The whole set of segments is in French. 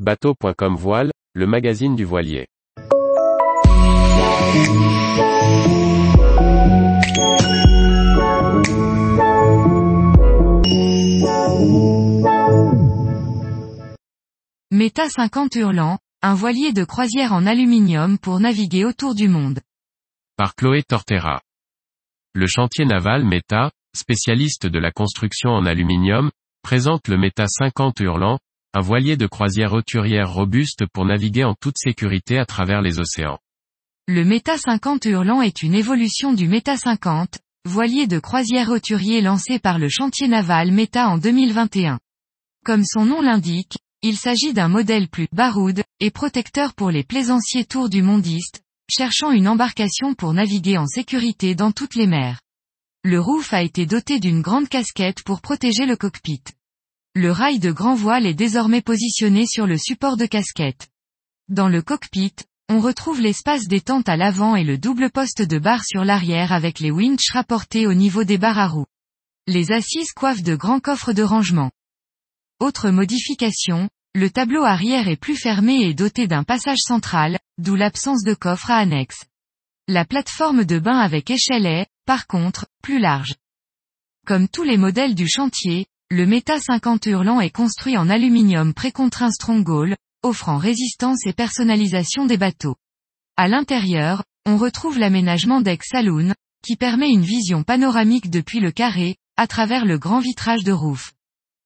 Bateau.com Voile, le magazine du voilier. Meta 50 Hurlant, un voilier de croisière en aluminium pour naviguer autour du monde. Par Chloé Tortera. Le chantier naval Meta, spécialiste de la construction en aluminium, présente le Meta 50 Hurlant, un voilier de croisière roturière robuste pour naviguer en toute sécurité à travers les océans. Le Meta 50 Hurlant est une évolution du Meta 50, voilier de croisière roturier lancé par le chantier naval Meta en 2021. Comme son nom l'indique, il s'agit d'un modèle plus baroude et protecteur pour les plaisanciers tours du mondiste, cherchant une embarcation pour naviguer en sécurité dans toutes les mers. Le roof a été doté d'une grande casquette pour protéger le cockpit. Le rail de grand voile est désormais positionné sur le support de casquette. Dans le cockpit, on retrouve l'espace détente à l'avant et le double poste de barre sur l'arrière avec les winches rapportés au niveau des barres à roues. Les assises coiffent de grands coffres de rangement. Autre modification, le tableau arrière est plus fermé et doté d'un passage central, d'où l'absence de coffre à annexe. La plateforme de bain avec échelle est, par contre, plus large. Comme tous les modèles du chantier, le Meta 50 Hurlant est construit en aluminium précontraint Stronghold, offrant résistance et personnalisation des bateaux. À l'intérieur, on retrouve l'aménagement deck saloon, qui permet une vision panoramique depuis le carré, à travers le grand vitrage de roof.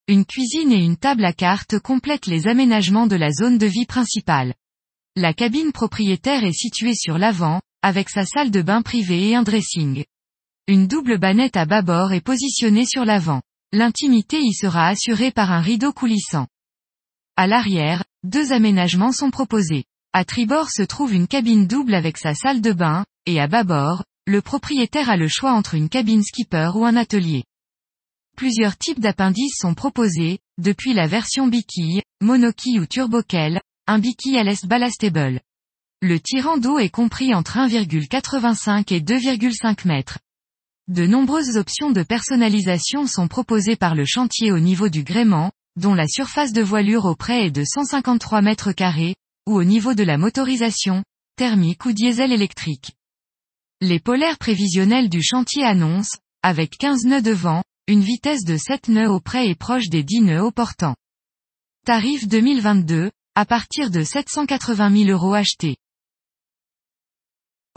Une cuisine et une table à cartes complètent les aménagements de la zone de vie principale. La cabine propriétaire est située sur l'avant, avec sa salle de bain privée et un dressing. Une double bannette à bâbord est positionnée sur l'avant. L'intimité y sera assurée par un rideau coulissant. À l'arrière, deux aménagements sont proposés. À tribord se trouve une cabine double avec sa salle de bain, et à bâbord, le propriétaire a le choix entre une cabine skipper ou un atelier. Plusieurs types d'appendices sont proposés, depuis la version biquille, monoquille ou turboquelle, un biquille à l'est ballastable. Le tirant d'eau est compris entre 1,85 et 2,5 mètres. De nombreuses options de personnalisation sont proposées par le chantier au niveau du gréement, dont la surface de voilure au près est de 153 mètres carrés, ou au niveau de la motorisation, thermique ou diesel électrique. Les polaires prévisionnels du chantier annoncent, avec 15 nœuds de vent, une vitesse de 7 nœuds au près et proche des 10 nœuds au portant. Tarif 2022, à partir de 780 000 euros achetés.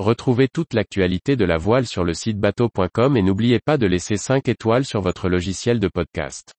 Retrouvez toute l'actualité de la voile sur le site bateau.com et n'oubliez pas de laisser 5 étoiles sur votre logiciel de podcast.